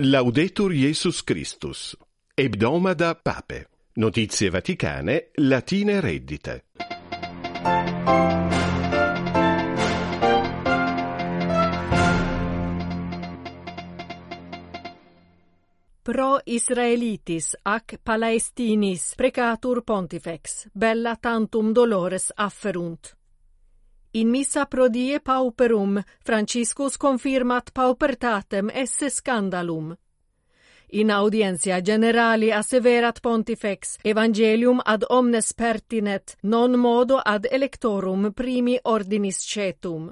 Laudetur Jesus Christus. Ebdomada Pape. Notizie Vaticane, Latine reddite. Pro Israelitis ac Palestinis precatur pontifex, bella tantum dolores afferunt. In missa pro die pauperum, Franciscus confirmat paupertatem esse scandalum. In audientia generali asseverat pontifex evangelium ad omnes pertinet, non modo ad electorum primi ordinis cetum.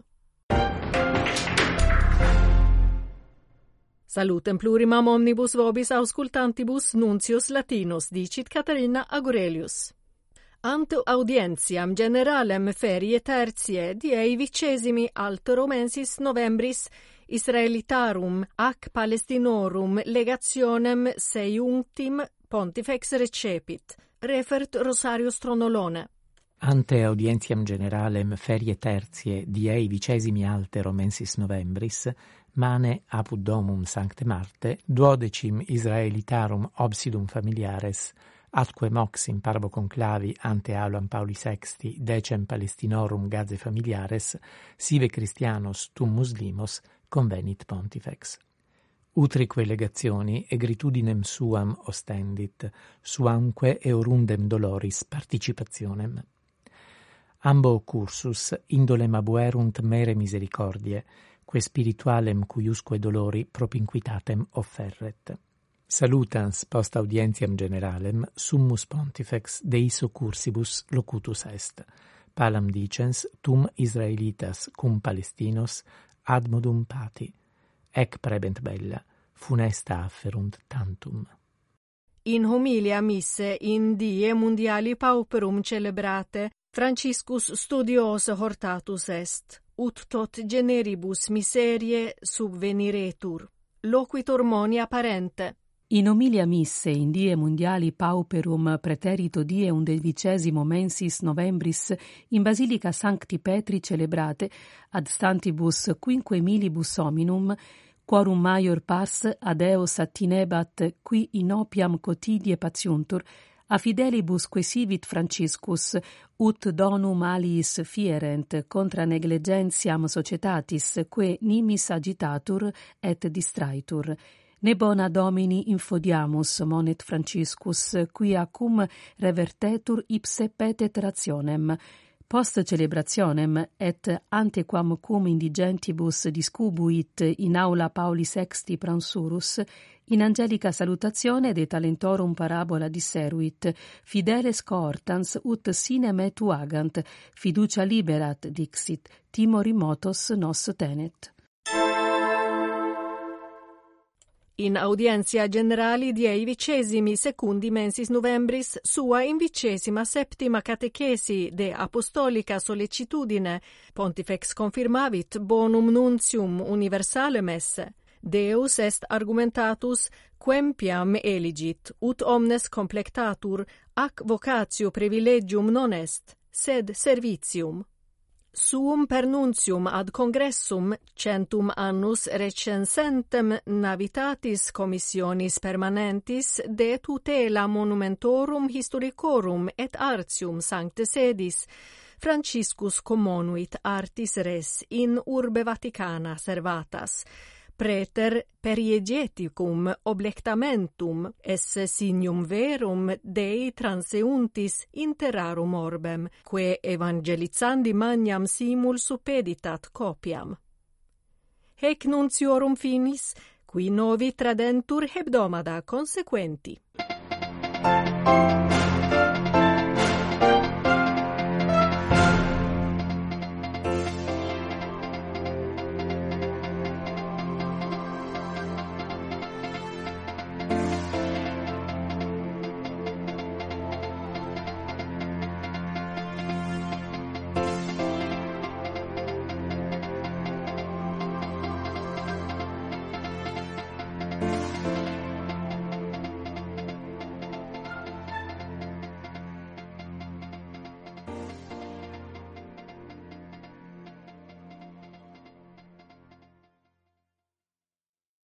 Salutem plurimam omnibus vobis auscultantibus nuncius latinus, dicit Caterina Agurelius. Ant audientiam generalem ferie tertie diei vicesimi alt Romensis novembris Israelitarum ac Palestinorum legationem seiuntim pontifex recepit. Refert Rosario Stronolone. Ante audientiam generalem ferie tertie diei vicesimi alte Romensis novembris, mane apud domum Sancte Marte duodecim Israelitarum obsidum familiares atque mox in parvo conclavi ante aulam Pauli VI decem Palestinorum gaze familiares, sive Christianos tum muslimos convenit pontifex. Utrique legazioni egritudinem suam ostendit, suamque eurundem doloris participationem. Ambo cursus indolem abuerunt mere misericordie, que spiritualem cuiusque dolori propinquitatem offerret. Salutans post audientiam generalem summus pontifex deiso cursibus locutus est. Palam dicens tum Israelitas cum Palestinos ad modum pati. Ec prebent bella, funesta afferunt tantum. In homilia misse in die mundiali pauperum celebrate, Franciscus studios hortatus est, ut tot generibus miserie subveniretur. Loquitur monia parente. In homilia misse in die mundiali pauperum preterito die undedicesimo mensis novembris in Basilica Sancti Petri celebrate ad stantibus quinque milibus hominum quorum maior pars ad eos attinebat qui in opiam cotidie patiuntur a fidelibus quesivit Franciscus ut donum aliis fierent contra negligentiam societatis que nimis agitatur et distraitur. Ne bona Domini infodiamus monet Franciscus, quia cum revertetur ipse petet rationem, post celebrationem et antequam cum indigentibus discubuit in aula Pauli Sexti pransurus, in angelica salutazione de talentorum parabola disseruit, fideles cohortans ut sine me tuagant, fiducia liberat dixit, timori motos nos tenet. In audientia generali dievicesimi secundi mensis novembris sua in vicesima septima catechesi de apostolica sollecitudine pontifex confirmavit bonum nuntium universalem esse. Deus est argumentatus quempiam eligit, ut omnes complectatur, ac vocatio privilegium non est, sed servitium suum pernuntium ad congressum centum annus recensentem navitatis commissionis permanentis de tutela monumentorum historicorum et artium sancte sedis Franciscus commonuit artis res in urbe Vaticana servatas preter periegeticum oblectamentum esse signum verum Dei transeuntis interarum orbem, quae evangelizandi magnam simul supeditat copiam. Hec nunciorum finis, qui novi tradentur hebdomada consequenti.